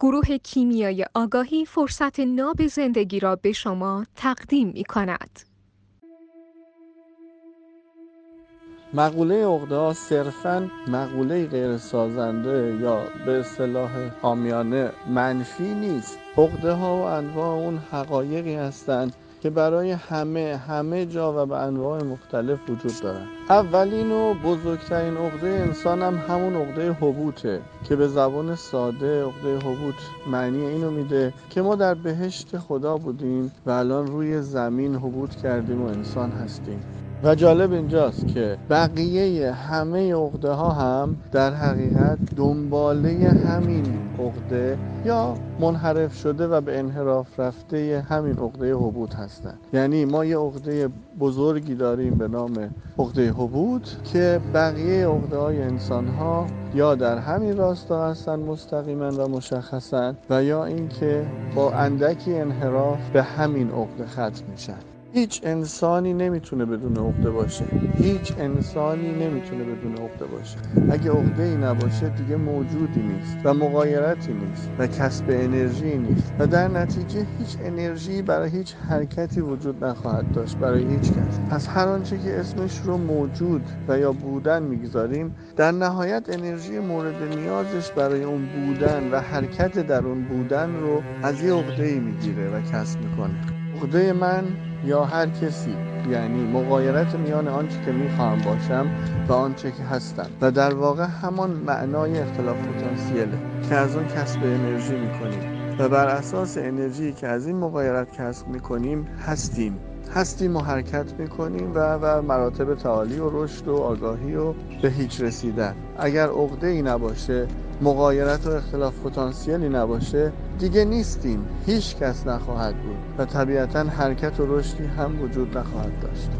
گروه کیمیای آگاهی فرصت ناب زندگی را به شما تقدیم می کند. مقوله عقده صرفا مقوله غیر سازنده یا به اصطلاح آمیانه منفی نیست عقده ها و انواع اون حقایقی هستند که برای همه همه جا و به انواع مختلف وجود دارن. اولین و بزرگترین عقده انسان هم همون عقده حبوته که به زبان ساده عقده حبوط معنی اینو میده که ما در بهشت خدا بودیم و الان روی زمین حبوط کردیم و انسان هستیم. و جالب اینجاست که بقیه همه عقده ها هم در حقیقت دنباله همین عقده یا منحرف شده و به انحراف رفته همین عقده حبوط هستند. یعنی ما یه عقده بزرگی داریم به نام عقده حبوط که بقیه عقده های انسان ها یا در همین راستا هستن مستقیما و مشخصا و یا اینکه با اندکی انحراف به همین عقده ختم میشن. هیچ انسانی نمی‌تونه بدون عقده باشه. هیچ انسانی نمی‌تونه بدون عقده باشه. اگه عقده ای نباشه دیگه موجودی نیست و مقایرتی نیست و کسب انرژی نیست. و در نتیجه هیچ انرژی برای هیچ حرکتی وجود نخواهد داشت برای هیچ کس. پس هر آنچه که اسمش رو موجود و یا بودن می‌گذاریم در نهایت انرژی مورد نیازش برای اون بودن و حرکت در اون بودن رو از یه عقده ای می‌گیره و کسب می‌کنه. عقده من یا هر کسی. یعنی مقایرت میان آنچه که می‌خواهم باشم و آنچه که هستم. و در واقع همان معنای اختلاف پتانسیله که از اون کسب انرژی می‌کنیم. و بر اساس انرژی که از این مقایرت کسب می‌کنیم هستیم. هستیم و حرکت می‌کنیم و و مراتب تعالی و رشد و آگاهی و به هیچ رسیدن. اگر عقده نباشه مقایرت و اختلاف پتانسیلی نباشه دیگه نیستیم. هیچ کس نخواهد بود و طبیعتا حرکت و رشدی هم وجود نخواهد داشت.